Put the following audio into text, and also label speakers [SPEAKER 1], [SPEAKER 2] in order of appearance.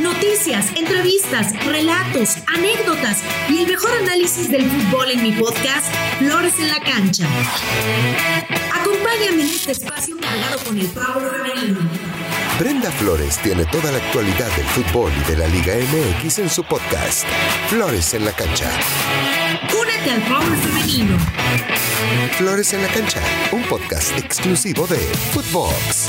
[SPEAKER 1] Noticias, entrevistas, relatos, anécdotas y el mejor análisis del fútbol en mi podcast, Flores en la Cancha. Acompáñame en este espacio cargado con el power femenino.
[SPEAKER 2] Brenda Flores tiene toda la actualidad del fútbol y de la Liga MX en su podcast, Flores en la Cancha.
[SPEAKER 1] Únete al power femenino.
[SPEAKER 2] Flores en la Cancha, un podcast exclusivo de Footbox.